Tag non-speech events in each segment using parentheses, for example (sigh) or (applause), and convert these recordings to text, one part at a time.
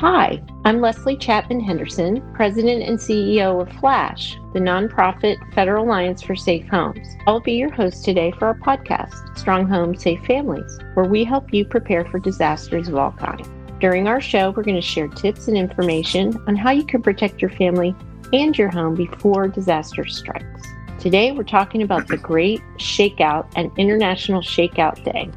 Hi, I'm Leslie Chapman Henderson, President and CEO of Flash, the nonprofit Federal Alliance for Safe Homes. I'll be your host today for our podcast, Strong Homes, Safe Families, where we help you prepare for disasters of all kinds. During our show, we're going to share tips and information on how you can protect your family and your home before disaster strikes. Today, we're talking about the Great Shakeout and International Shakeout Day.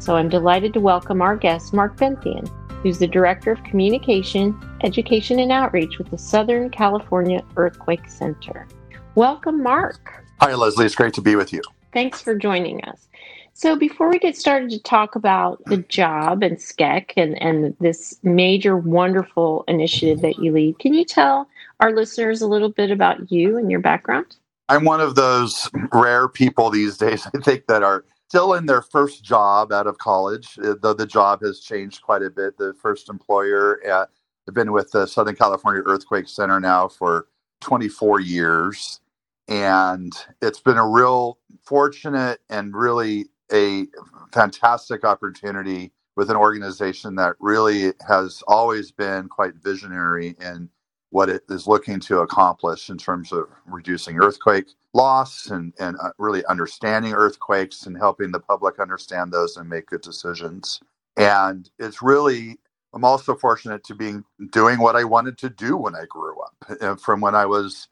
So I'm delighted to welcome our guest, Mark Benthien who's the Director of Communication, Education, and Outreach with the Southern California Earthquake Center. Welcome, Mark. Hi, Leslie. It's great to be with you. Thanks for joining us. So, before we get started to talk about the job and SCEC and, and this major, wonderful initiative that you lead, can you tell our listeners a little bit about you and your background? I'm one of those rare people these days, (laughs) I think, that are still in their first job out of college, uh, though the job has changed quite a bit. The first employer, at, I've been with the Southern California Earthquake Center now for 24 years. And it's been a real fortunate and really a fantastic opportunity with an organization that really has always been quite visionary in what it is looking to accomplish in terms of reducing earthquake loss and, and uh, really understanding earthquakes and helping the public understand those and make good decisions. And it's really, I'm also fortunate to be doing what I wanted to do when I grew up. And from when I was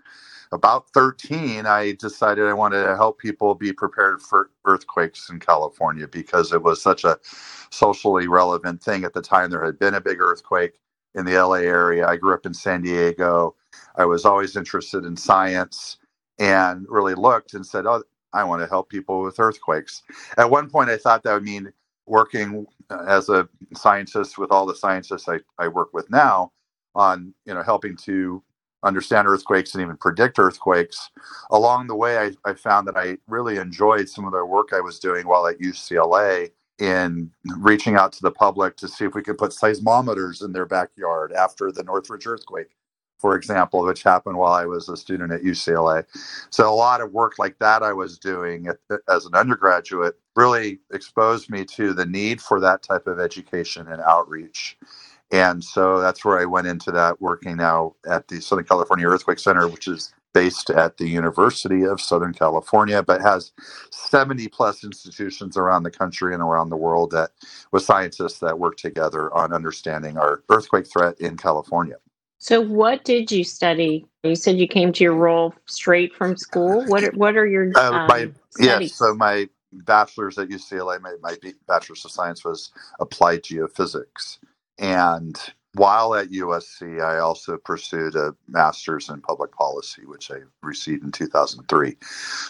about 13, I decided I wanted to help people be prepared for earthquakes in California because it was such a socially relevant thing at the time. There had been a big earthquake in the LA area. I grew up in San Diego. I was always interested in science and really looked and said, Oh, I want to help people with earthquakes. At one point, I thought that would mean working uh, as a scientist with all the scientists I, I work with now on you know helping to understand earthquakes and even predict earthquakes. Along the way, I, I found that I really enjoyed some of the work I was doing while at UCLA in reaching out to the public to see if we could put seismometers in their backyard after the Northridge earthquake, for example, which happened while I was a student at UCLA. So a lot of work like that I was doing as an undergraduate really exposed me to the need for that type of education and outreach. And so that's where I went into that working now at the Southern California Earthquake Center, which is based at the University of Southern California, but has 70 plus institutions around the country and around the world that with scientists that work together on understanding our earthquake threat in California. So, what did you study? You said you came to your role straight from school. What are, what are your uh, um, my, yes? So my bachelor's at UCLA, my, my bachelor's of science was applied geophysics, and while at USC, I also pursued a master's in public policy, which I received in 2003.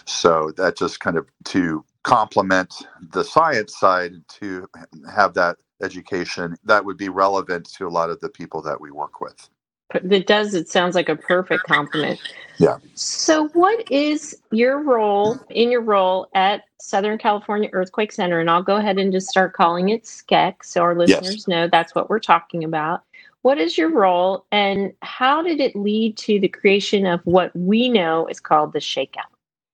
So that just kind of to complement the science side to have that education that would be relevant to a lot of the people that we work with. It does. It sounds like a perfect complement. Yeah. So, what is your role in your role at Southern California Earthquake Center? And I'll go ahead and just start calling it SCEC so our listeners yes. know that's what we're talking about. What is your role and how did it lead to the creation of what we know is called the shakeout?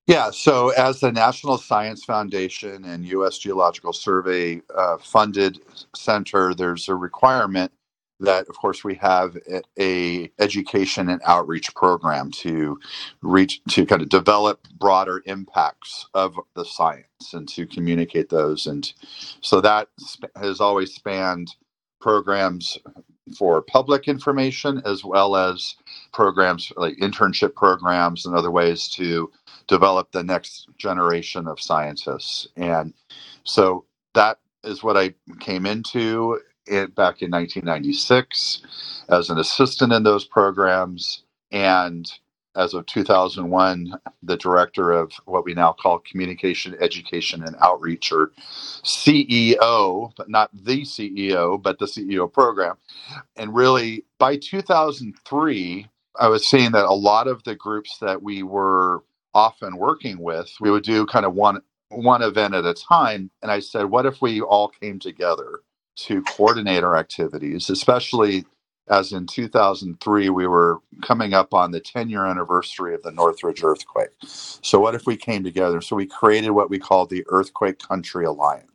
Yeah, so as the National Science Foundation and U.S. Geological Survey uh, funded center, there's a requirement that, of course, we have a, education and outreach program to reach to kind of develop broader impacts of the science and to communicate those, and so that has always spanned programs for public information as well as programs like internship programs and other ways to develop the next generation of scientists. And so that is what I came into it back in 1996 as an assistant in those programs. And as of 2001, the director of what we now call Communication, Education, and Outreach, or CEO, but not the CEO, but the CEO program. And really, by 2003, I was seeing that a lot of the groups that we were often working with, we would do kind of one one event at a time. And I said, what if we all came together to coordinate our activities, especially as in 2003 we were coming up on the 10 year anniversary of the Northridge earthquake. So, what if we came together? So, we created what we call the Earthquake Country Alliance.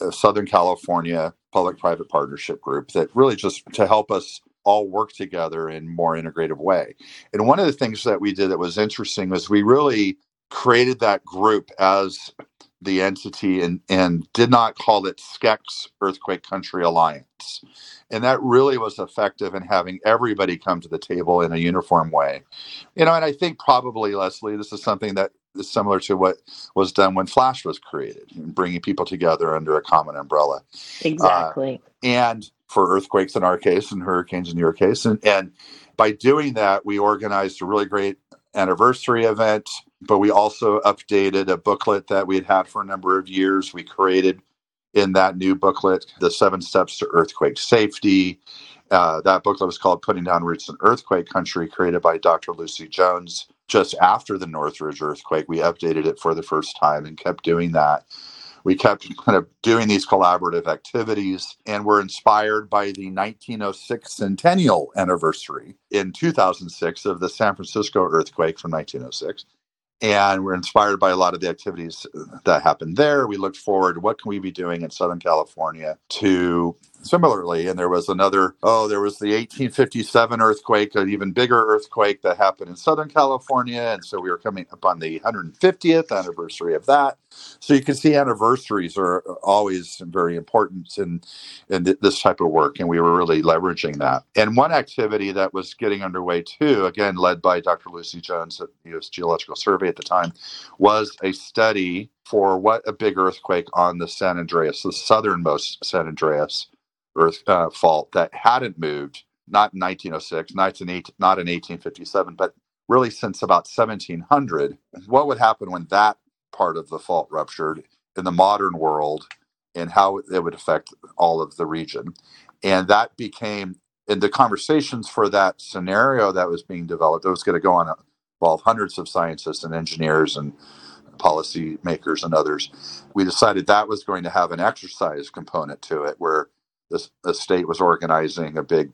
Alliance, Southern California public private partnership group that really just to help us all work together in more integrative way. And one of the things that we did that was interesting was we really created that group as the entity and, and did not call it SCEC's Earthquake Country Alliance. And that really was effective in having everybody come to the table in a uniform way. You know, and I think probably, Leslie, this is something that is similar to what was done when Flash was created, bringing people together under a common umbrella. Exactly. Uh, and for earthquakes in our case and hurricanes in your case. And, and by doing that, we organized a really great anniversary event, but we also updated a booklet that we had had for a number of years. We created in that new booklet the seven steps to earthquake safety. Uh, that booklet was called Putting Down Roots in Earthquake Country, created by Dr. Lucy Jones. Just after the Northridge earthquake, we updated it for the first time and kept doing that we kept kind of doing these collaborative activities and were inspired by the 1906 centennial anniversary in 2006 of the San Francisco earthquake from 1906 and we're inspired by a lot of the activities that happened there. We looked forward, what can we be doing in Southern California to similarly? And there was another, oh, there was the 1857 earthquake, an even bigger earthquake that happened in Southern California. And so we were coming up on the 150th anniversary of that. So you can see anniversaries are uh, always very important in, in this type of work. And we were really leveraging that. And one activity that was getting underway too, again, led by Dr. Lucy Jones at the U.S. Geological Survey at the time, was a study for what a big earthquake on the San Andreas, the southernmost San Andreas earth uh, fault that hadn't moved, not in 1906, not in, eight, not in 1857, but really since about 1700. What would happen when that part of the fault ruptured in the modern world and how it would affect all of the region? And that became, in the conversations for that scenario that was being developed, that was going to go on involve hundreds of scientists and engineers and policy makers and others. We decided that was going to have an exercise component to it where the, the state was organizing a big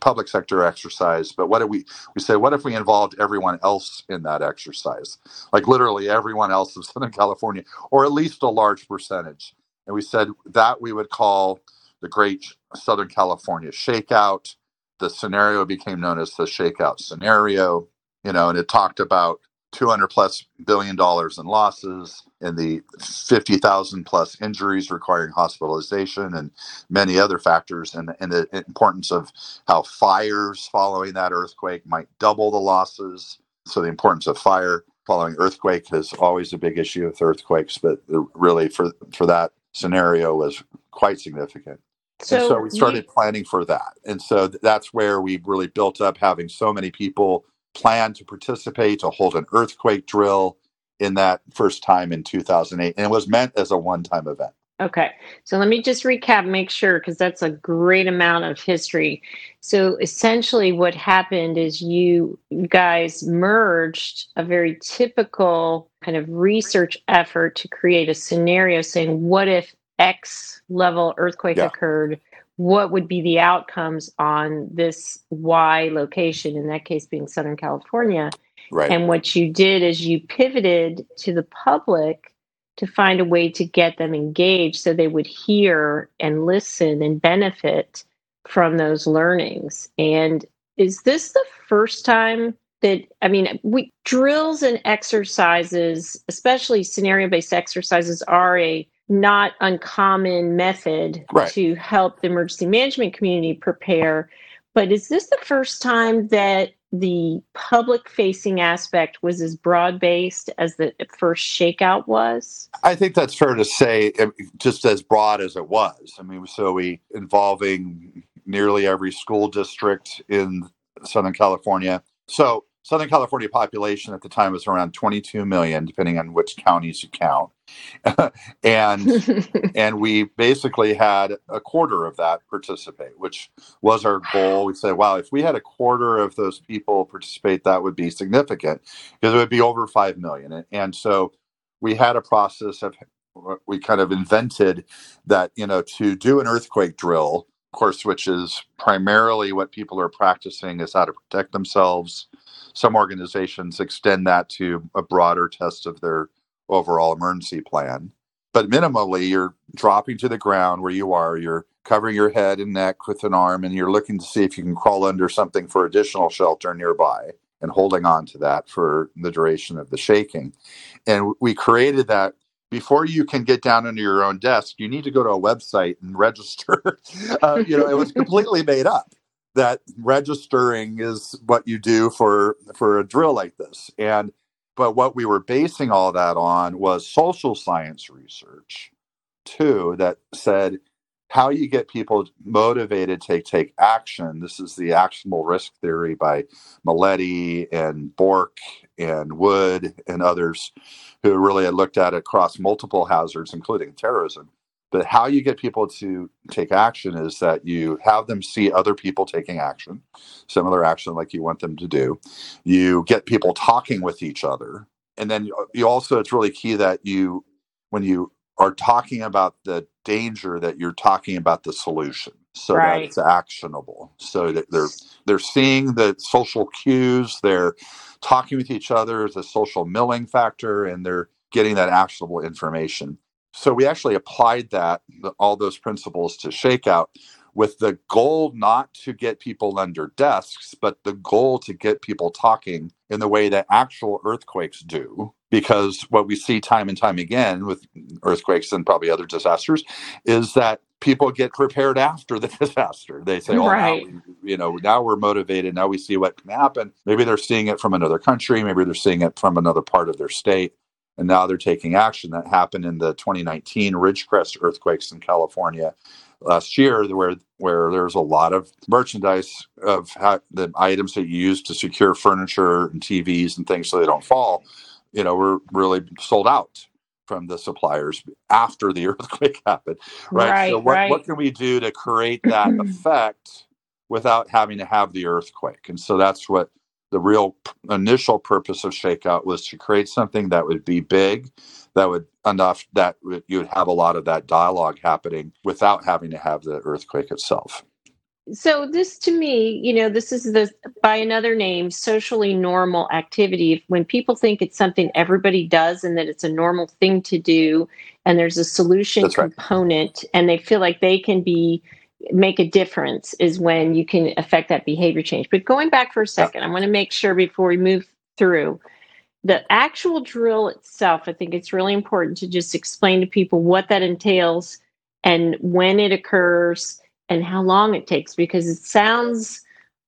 public sector exercise but what do we we say what if we involved everyone else in that exercise? Like literally everyone else in (laughs) southern california or at least a large percentage. And we said that we would call the great southern california shakeout. The scenario became known as the shakeout scenario you know and it talked about 200 plus billion dollars in losses and the 50,000 plus injuries requiring hospitalization and many other factors and, and the importance of how fires following that earthquake might double the losses. So the importance of fire following earthquake is always a big issue with earthquakes but really for for that scenario was quite significant. So, and so we started planning for that. And so that's where we really built up having so many people plan to participate to hold an earthquake drill in that first time in 2008 and it was meant as a one-time event okay so let me just recap make sure because that's a great amount of history so essentially what happened is you guys merged a very typical kind of research effort to create a scenario saying what if x level earthquake yeah. occurred what would be the outcomes on this Y location, in that case being Southern California. Right. And what you did is you pivoted to the public to find a way to get them engaged so they would hear and listen and benefit from those learnings. And is this the first time that I mean, we drills and exercises, especially scenario based exercises, are a not uncommon method right. to help the emergency management community prepare. But is this the first time that the public facing aspect was as broad based as the first shakeout was? I think that's fair to say, just as broad as it was. I mean, so we involving nearly every school district in Southern California. So Southern California population at the time was around 22 million, depending on which counties you count. (laughs) and (laughs) and we basically had a quarter of that participate, which was our goal. We said, wow, if we had a quarter of those people participate, that would be significant because it would be over 5 million. And so we had a process of we kind of invented that, you know, to do an earthquake drill, of course, which is primarily what people are practicing is how to protect themselves some organizations extend that to a broader test of their overall emergency plan. but minimally you're dropping to the ground where you are. You're covering your head and neck with an arm and you're looking to see if you can crawl under something for additional shelter nearby and holding on to that for the duration of the shaking. And we created that. Before you can get down under your own desk you need to go to a website and register. (laughs) Uh, you know it was (laughs) completely made up that registering is what you do for for a drill like this and but what we were basing all that on was social science research, too, that said how you get people motivated to take action. This is the actionable risk theory by Mileti and Bourque and Wood and others who really had looked at it across multiple hazards, including terrorism. But how you get people to take action is that you have them see other people taking action, similar action like you want them to do. You get people talking with each other. And then you also, it's really key that you, when you are talking about the danger, that you're talking about the solution so right. that it's actionable. So that they're they're seeing the social cues, they're talking with each other as a social milling factor, and they're getting that actionable information. So we actually applied that, all those principles to Shakeout with the goal not to get people under desks, but the goal to get people talking in the way that actual earthquakes do. Because what we see time and time again with earthquakes and probably other disasters is that people get prepared after the (laughs) disaster. They say, "Oh, right. now we, you know, now we're motivated. Now we see what can happen." Maybe they're seeing it from another country. Maybe they're seeing it from another part of their state and now they're taking action. That happened in the 2019 Ridgecrest earthquakes in California last year, where where there's a lot of merchandise of how, the items that you use to secure furniture and TVs and things so they don't fall. You know, were really sold out from the suppliers after the (laughs) earthquake happened. Right. right so what, right. what can we do to create that (clears throat) effect without having to have the earthquake? And so that's what the real initial purpose of shakeout was to create something that would be big that would enough that you would have a lot of that dialogue happening without having to have the earthquake itself so this to me you know this is the by another name socially normal activity when people think it's something everybody does and that it's a normal thing to do and there's a solution That's component right. and they feel like they can be make a difference is when you can affect that behavior change. But going back for a second, I want to make sure before we move through the actual drill itself, I think it's really important to just explain to people what that entails and when it occurs and how long it takes because it sounds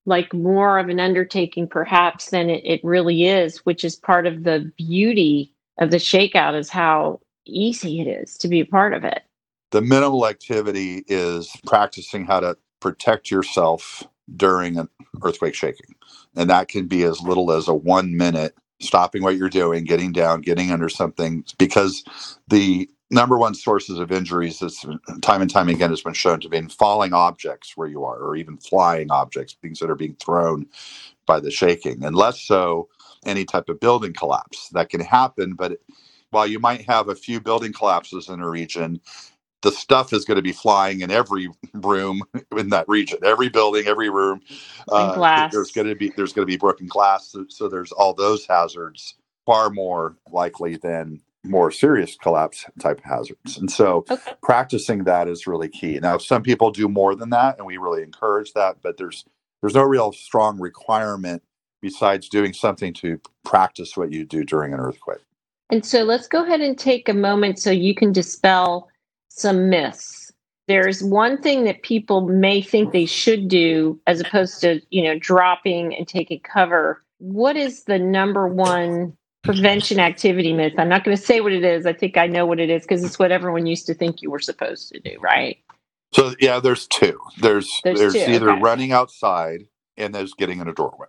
like more of an undertaking perhaps than it, it really is, which is part of the beauty of the shakeout is how easy it is to be a part of it. The minimal activity is practicing how to protect yourself during an earthquake shaking. And that can be as little as a one minute stopping what you're doing, getting down, getting under something, because the number one sources of injuries that's time and time again has been shown to be in falling objects where you are, or even flying objects, things that are being thrown by the shaking, and less so any type of building collapse that can happen. But while you might have a few building collapses in a region, the stuff is going to be flying in every room (laughs) in that region, every building, every room. Uh, there's going to be there's going to be broken glass, so, so there's all those hazards far more likely than more serious collapse type hazards. And so okay. practicing that is really key. Now, some people do more than that, and we really encourage that, but there's there's no real strong requirement besides doing something to practice what you do during an earthquake. And so let's go ahead and take a moment so you can dispel some myths. There's one thing that people may think they should do as opposed to, you know, dropping and taking cover. What is the number one prevention activity myth? I'm not going to say what it is. I think I know what it is because it's what everyone used to think you were supposed to do, right? So yeah, there's two. There's there's, there's two. either okay. running outside and there's getting in a doorway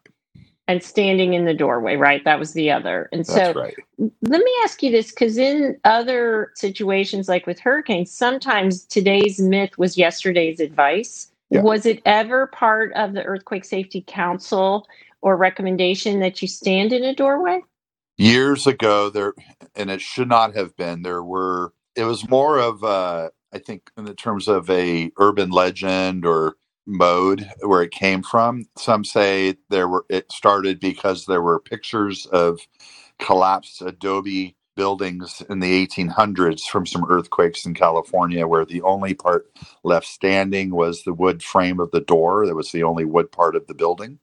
and standing in the doorway, right? That was the other. And so right. let me ask you this because in other situations, like with hurricanes, sometimes today's myth was yesterday's advice. Yeah. Was it ever part of the Earthquake Safety Council or recommendation that you stand in a doorway? Years ago, there, and it should not have been, there were, it was more of, uh, I think, in the terms of a urban legend or mode where it came from. Some say there were it started because there were pictures of collapsed Adobe buildings in the 1800s from some earthquakes in California where the only part left standing was the wood frame of the door. That was the only wood part of the building.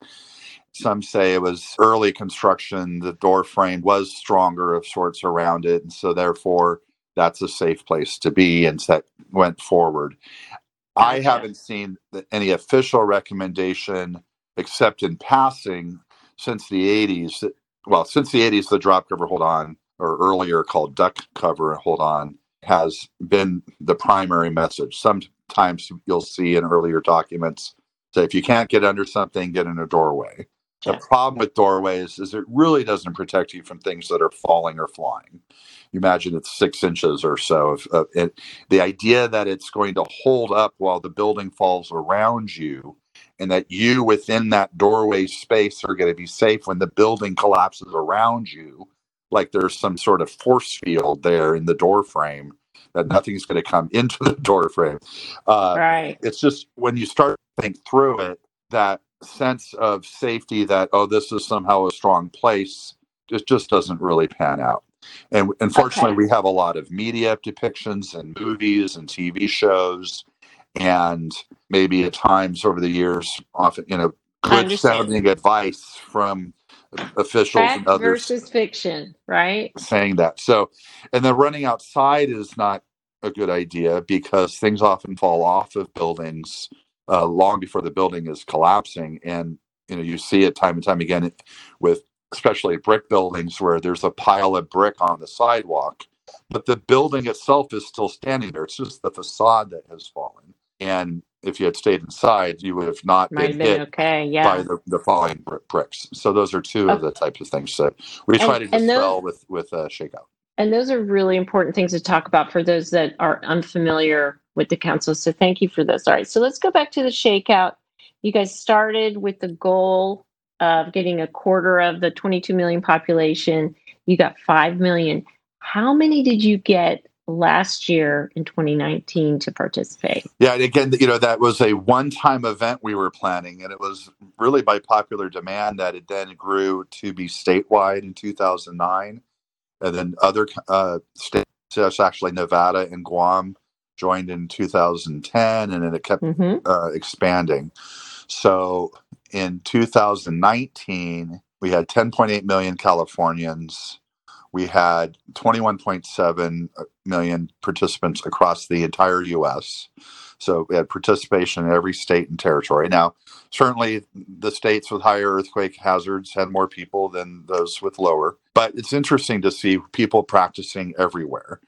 Some say it was early construction. The door frame was stronger of sorts around it. And so, therefore, that's a safe place to be. And that went forward. Gotcha. I haven't seen any official recommendation, except in passing, since the 80s. Well, since the 80s, the drop cover hold on, or earlier called duck cover hold on, has been the primary message. Sometimes you'll see in earlier documents say if you can't get under something, get in a doorway. The problem with doorways is it really doesn't protect you from things that are falling or flying. You imagine it's six inches or so of, of it. The idea that it's going to hold up while the building falls around you and that you within that doorway space are going to be safe when the building collapses around you, like there's some sort of force field there in the door frame that nothing's going to come into the (laughs) door frame. Uh, right. It's just when you start to think through it that sense of safety that oh this is somehow a strong place it just doesn't really pan out. And unfortunately okay. we have a lot of media depictions and movies and tv shows and maybe at times over the years often you know good sounding advice from officials Fact and others versus fiction right? saying that. So and then running outside is not a good idea because things often fall off of buildings uh, long before the building is collapsing. And you know, you see it time and time again with especially brick buildings where there's a pile of brick on the sidewalk, but the building itself is still standing there. It's just the facade that has fallen. And if you had stayed inside, you would have not Might been, been hit okay, yeah. by the, the falling bricks. So those are two of the types of things that we try and, to dispel those, with with uh, shakeout. And those are really important things to talk about for those that are unfamiliar with the council. So thank you for this. All right, so let's go back to the shakeout. You guys started with the goal of getting a quarter of the 22 million population. You got 5 million. How many did you get last year in 2019 to participate? Yeah, again, you know, that was a one-time event we were planning, and it was really by popular demand that it then grew to be statewide in 2009, and then other uh, states, actually Nevada and Guam, joined in 2010 and then it kept mm-hmm. uh, expanding. So in 2019, we had 10.8 million Californians. We had 21.7 million participants across the entire US. So we had participation in every state and territory. Now, certainly the states with higher earthquake hazards had more people than those with lower. But it's interesting to see people practicing everywhere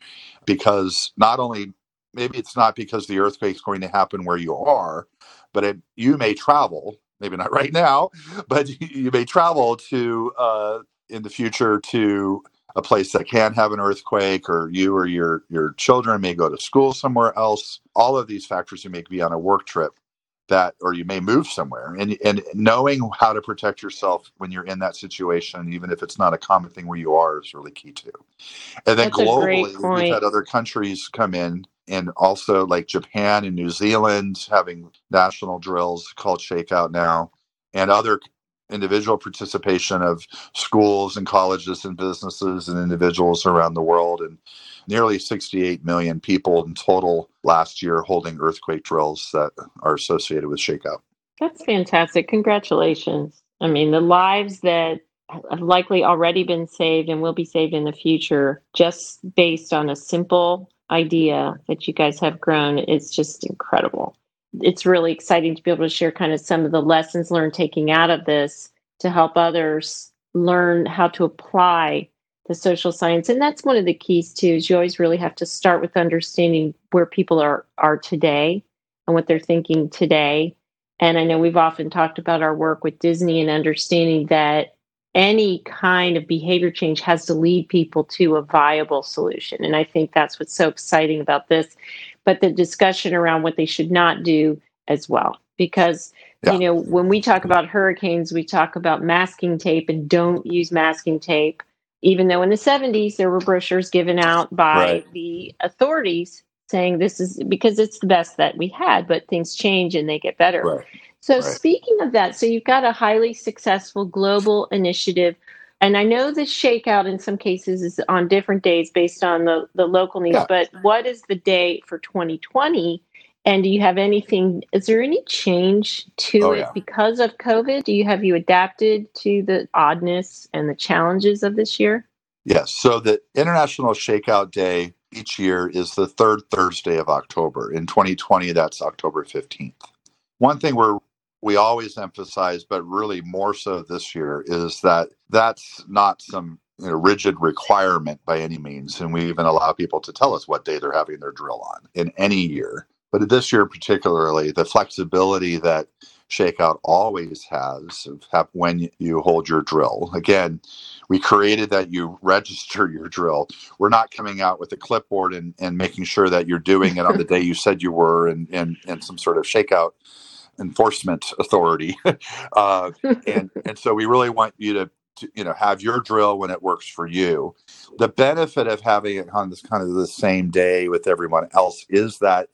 because not only maybe it's not because the earthquake is going to happen where you are, but it, you may travel, maybe not (laughs) right now, but you may travel to uh, in the future to a place that can have an earthquake, or you or your your children may go to school somewhere else. All of these factors, you may be on a work trip that or you may move somewhere and and knowing how to protect yourself when you're in that situation even if it's not a common thing where you are is really key too. And then That's globally we've had other countries come in and also like Japan and New Zealand having national drills called Shakeout now, and other individual participation of schools and colleges and businesses and individuals around the world, and nearly 68 million people in total last year holding earthquake drills that are associated with Shakeout. That's fantastic. Congratulations. I mean, the lives that have likely already been saved and will be saved in the future just based on a simple idea that you guys have grown is just incredible. It's really exciting to be able to share kind of some of the lessons learned taking out of this to help others learn how to apply the social science. And that's one of the keys too, is you always really have to start with understanding where people are are today and what they're thinking today. And I know we've often talked about our work with Disney and understanding that any kind of behavior change has to lead people to a viable solution. And I think that's what's so exciting about this. But the discussion around what they should not do as well. Because, yeah. you know, when we talk about hurricanes, we talk about masking tape and don't use masking tape. Even though in the 70s there were brochures given out by right. the authorities saying this is because it's the best that we had, but things change and they get better. Right. So, right. speaking of that, so you've got a highly successful global initiative. and I know the shakeout in some cases is on different days based on the, the local needs, yeah. but what is the date for 2020? And do you have anything, is there any change to oh, it yeah. because of COVID? Do you have you adapted to the oddness and the challenges of this year? Yes. So the International Shakeout Day each year is the third Thursday of October. In 2020, that's October 15th. One thing we're we always emphasize, but really more so this year, is that that's not some you know, rigid requirement by any means. And we even allow people to tell us what day they're having their drill on in any year. But this year, particularly, the flexibility that Shakeout always has of when you hold your drill. Again, we created that you (laughs) register your drill. We're not coming out with a clipboard and, and making sure that you're doing it on the (laughs) day you said you were and, and, and some sort of shakeout enforcement authority. (laughs) uh, (laughs) and, and so we really want you to, to, you know, have your drill when it works for you. The benefit of having it on this kind of the same day with everyone else is that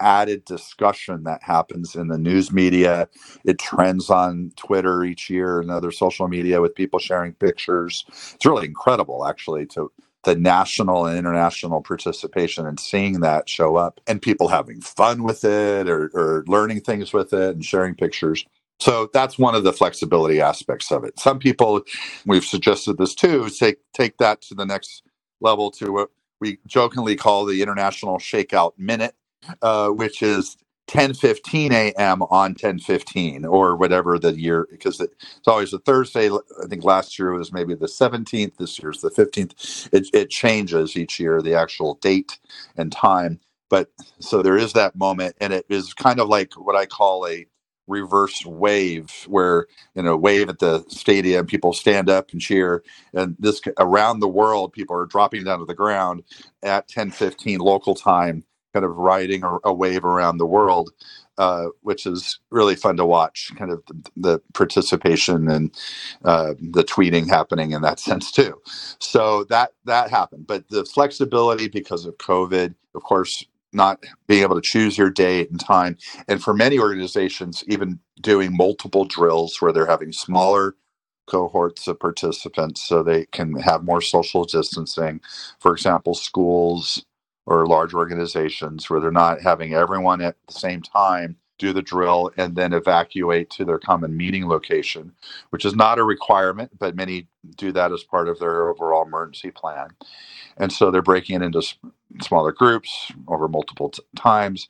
added discussion that happens in the news media. It trends on Twitter each year and other social media with people sharing pictures. It's really incredible, actually, to the national and international participation and seeing that show up and people having fun with it or, or learning things with it and sharing pictures. So that's one of the flexibility aspects of it. Some people, we've suggested this too, take take that to the next level to what we jokingly call the International Shakeout Minute, uh, which is 10:15 a.m. on 10:15 or whatever the year because it, it's always a Thursday. I think last year was maybe the 17th. This year's the 15th. It, it changes each year the actual date and time. But so there is that moment, and it is kind of like what I call a reverse wave where you know wave at the stadium people stand up and cheer and this around the world people are dropping down to the ground at 10:15 local time kind of riding a, a wave around the world, uh, which is really fun to watch. Kind of the, the participation and uh, the tweeting happening in that (laughs) sense too. So that that happened, but the flexibility because of COVID, of course, not being able to choose your date and time, and for many organizations, even doing multiple drills where they're having smaller cohorts of participants so they can have more social distancing. For example, schools or large organizations where they're not having everyone at the same time do the drill and then evacuate to their common meeting location, which is not a requirement, but many do that as part of their overall emergency plan. And so they're breaking it into smaller groups over multiple t- times.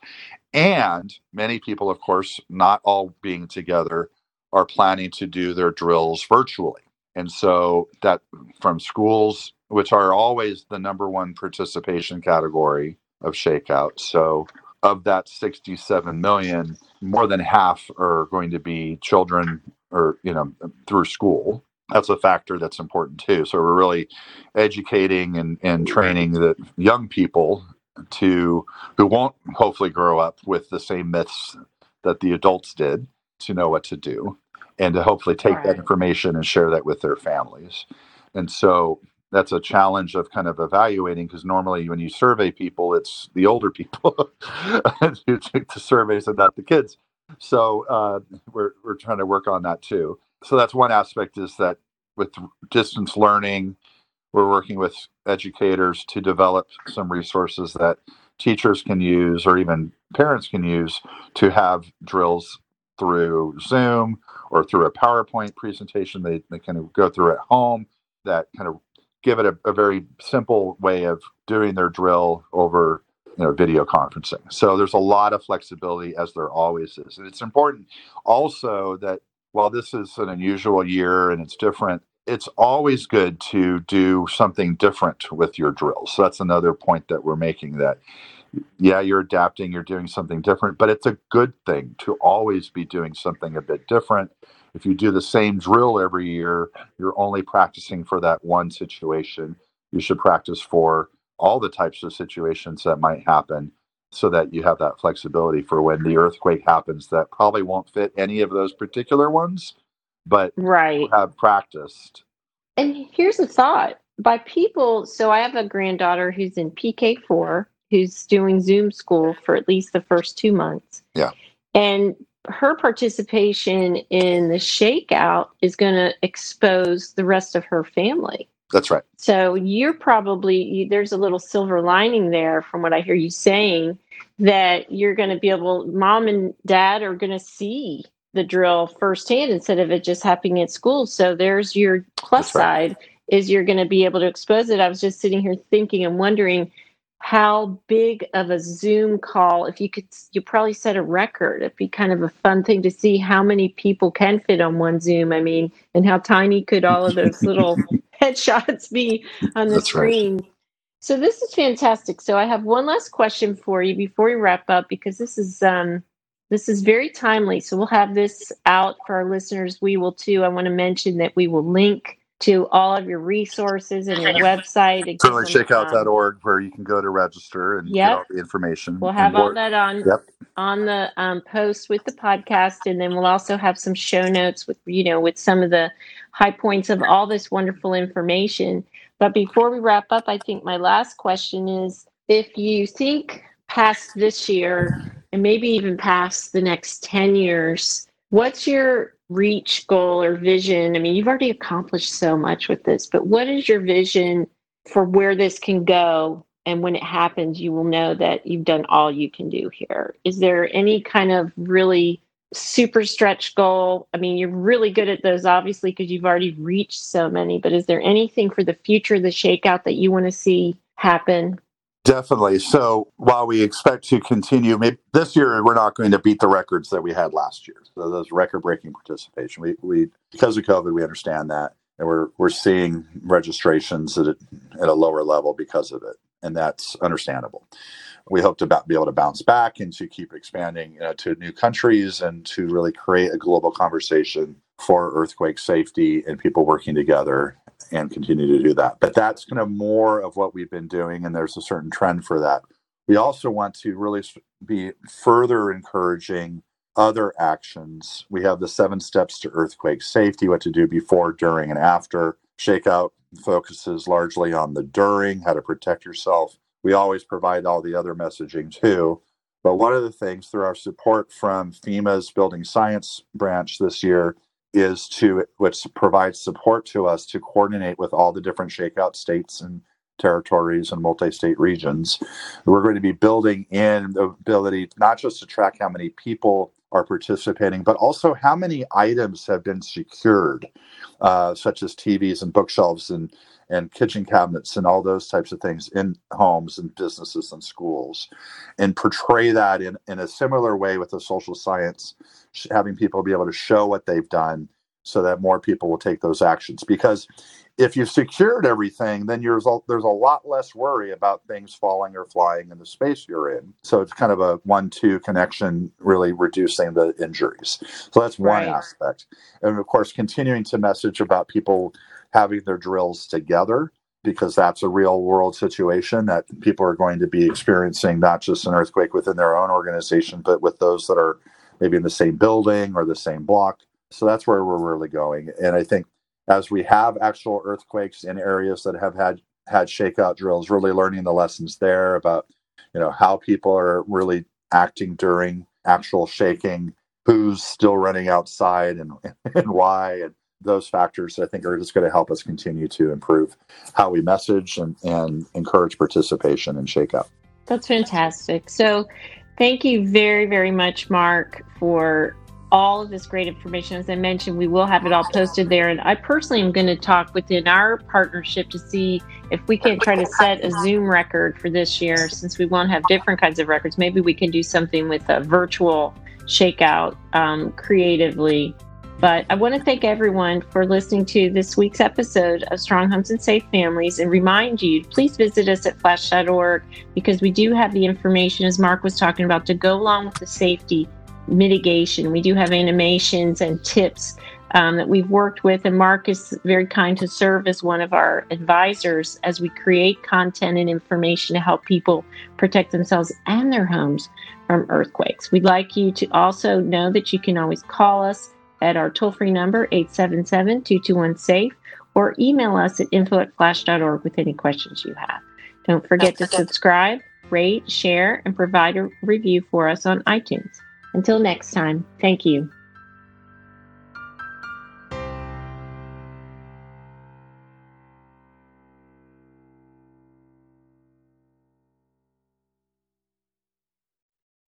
And many people, of course, not all being together, are planning to do their drills virtually. And so that from schools which are always the number one participation category of shakeout. So, of that 67 million, more than half are going to be children or, you know, through school. That's a factor that's important too. So, we're really educating and, and training the young people to who won't hopefully grow up with the same myths that the adults did to know what to do and to hopefully take right. that information and share that with their families. And so that's a challenge of kind of evaluating because normally when you survey people, it's the older people (laughs) the surveys and not the kids. So uh, we're we're trying to work on that too. So that's one aspect is that with distance learning, we're working with educators to develop some resources that teachers can use or even parents can use to have drills through Zoom or through a PowerPoint presentation they, they can go through at home that kind of give it a, a very simple way of doing their drill over you know video conferencing. So there's a lot of flexibility as there always is. And it's important also that while this is an unusual year and it's different it's always good to do something different with your drills so that's another point that we're making that yeah you're adapting you're doing something different but it's a good thing to always be doing something a bit different if you do the same drill every year, you're only practicing for that one situation. You should practice for all the types of situations that might happen so that you have that flexibility for when the earthquake happens that probably won't fit any of those particular ones, but right. have practiced. And here's a thought by people. So I have a granddaughter who's in PK4 who's doing Zoom school for at least the first two months. Yeah. And her participation in the shakeout is going to expose the rest of her family. That's right. So you're probably, you, there's a little silver lining there from what I hear you saying that you're going to be able, mom and dad are going to see the drill firsthand instead of it just happening at school. So there's your plus right. side is you're going to be able to expose it. I was just sitting here thinking and wondering how big of a Zoom call, if you could, you probably set a record. It'd be kind of a fun thing to see how many people can fit on one Zoom. I mean, and how tiny could all of those little (laughs) headshots be on the That's screen. Right. So this is fantastic. So I have one last question for you before we wrap up because this is um, this is very timely. So we'll have this out for our listeners. We will too. I want to mention that we will link to all of your resources and your website. Certainly shakeout.org where you can go to register and yep. get all the information. We'll have all that on yep. on the um, post with the podcast, and then we'll also have some show notes with you know with some of the high points of all this wonderful information. But before we wrap up, I think my last question is if you think past this year and maybe even past the next 10 years, what's your reach goal or vision? I mean, you've already accomplished so much with this, but what is your vision for where this can go? And when it happens, you will know that you've done all you can do here. Is there any kind of really super stretch goal? I mean, you're really good at those, obviously, because you've already reached so many, but is there anything for the future the shakeout that you want to see happen? Definitely. So while we expect to continue, maybe this year we're not going to beat the records that we had last year. So those record-breaking participation, we, we because of COVID, we understand that, and we're we're seeing registrations at a, at a lower level because of it, and that's understandable. We hope to be able to bounce back and to keep expanding you know, to new countries and to really create a global conversation for earthquake safety and people working together and continue to do that. But that's kind of more of what we've been doing, and there's a certain trend for that. We also want to really be further encouraging other actions. We have the seven steps to earthquake safety, what to do before, during, and after. Shakeout focuses largely on the during, how to protect yourself. We always provide all the other messaging too. But one of the things through our support from FEMA's Building Science branch this year is to which provides support to us to coordinate with all the different shakeout states and territories and multi-state regions. We're going to be building in the ability not just to track how many people are participating, but also how many items have been secured, uh, such as TVs and bookshelves and and kitchen cabinets and all those types of things in homes and businesses and schools, and portray that in in a similar way with the social science having people be able to show what they've done so that more people will take those actions. Because if you've secured everything then there's a, there's a lot less worry about things falling or flying in the space you're in. So it's kind of a one-two connection really reducing the injuries. So that's one right. aspect. And of course continuing to message about people having their drills together because that's a real world situation that people are going to be experiencing not just an earthquake within their own organization but with those that are maybe in the same building or the same block. So that's where we're really going. And I think as we have actual earthquakes in areas that have had had shakeout drills, really learning the lessons there about you know how people are really acting during actual shaking, who's still running outside and (laughs) and why and those factors I think are just going to help us continue to improve how we message and, and encourage participation in shakeout. That's fantastic. So Thank you very, very much, Mark, for all of this great information. As I mentioned, we will have it all posted there. And I personally am going to talk within our partnership to see if we can try to set a Zoom record for this year, since we won't have different kinds of records. Maybe we can do something with a virtual shakeout um, creatively but I want to thank everyone for listening to this week's episode of Strong Homes and Safe Families and remind you please visit us at flash.org because we do have the information, as Mark was talking about, to go along with the safety mitigation. We do have animations and tips um, that we've worked with, and Mark is very kind to serve as one of our advisors as we create content and information to help people protect themselves and their homes from earthquakes. We'd like you to also know that you can always call us at our toll free number, 877 221 SAFE, or email us at info at flash.org with any questions you have. Don't forget to subscribe, rate, share, and provide a review for us on iTunes. Until next time, thank you.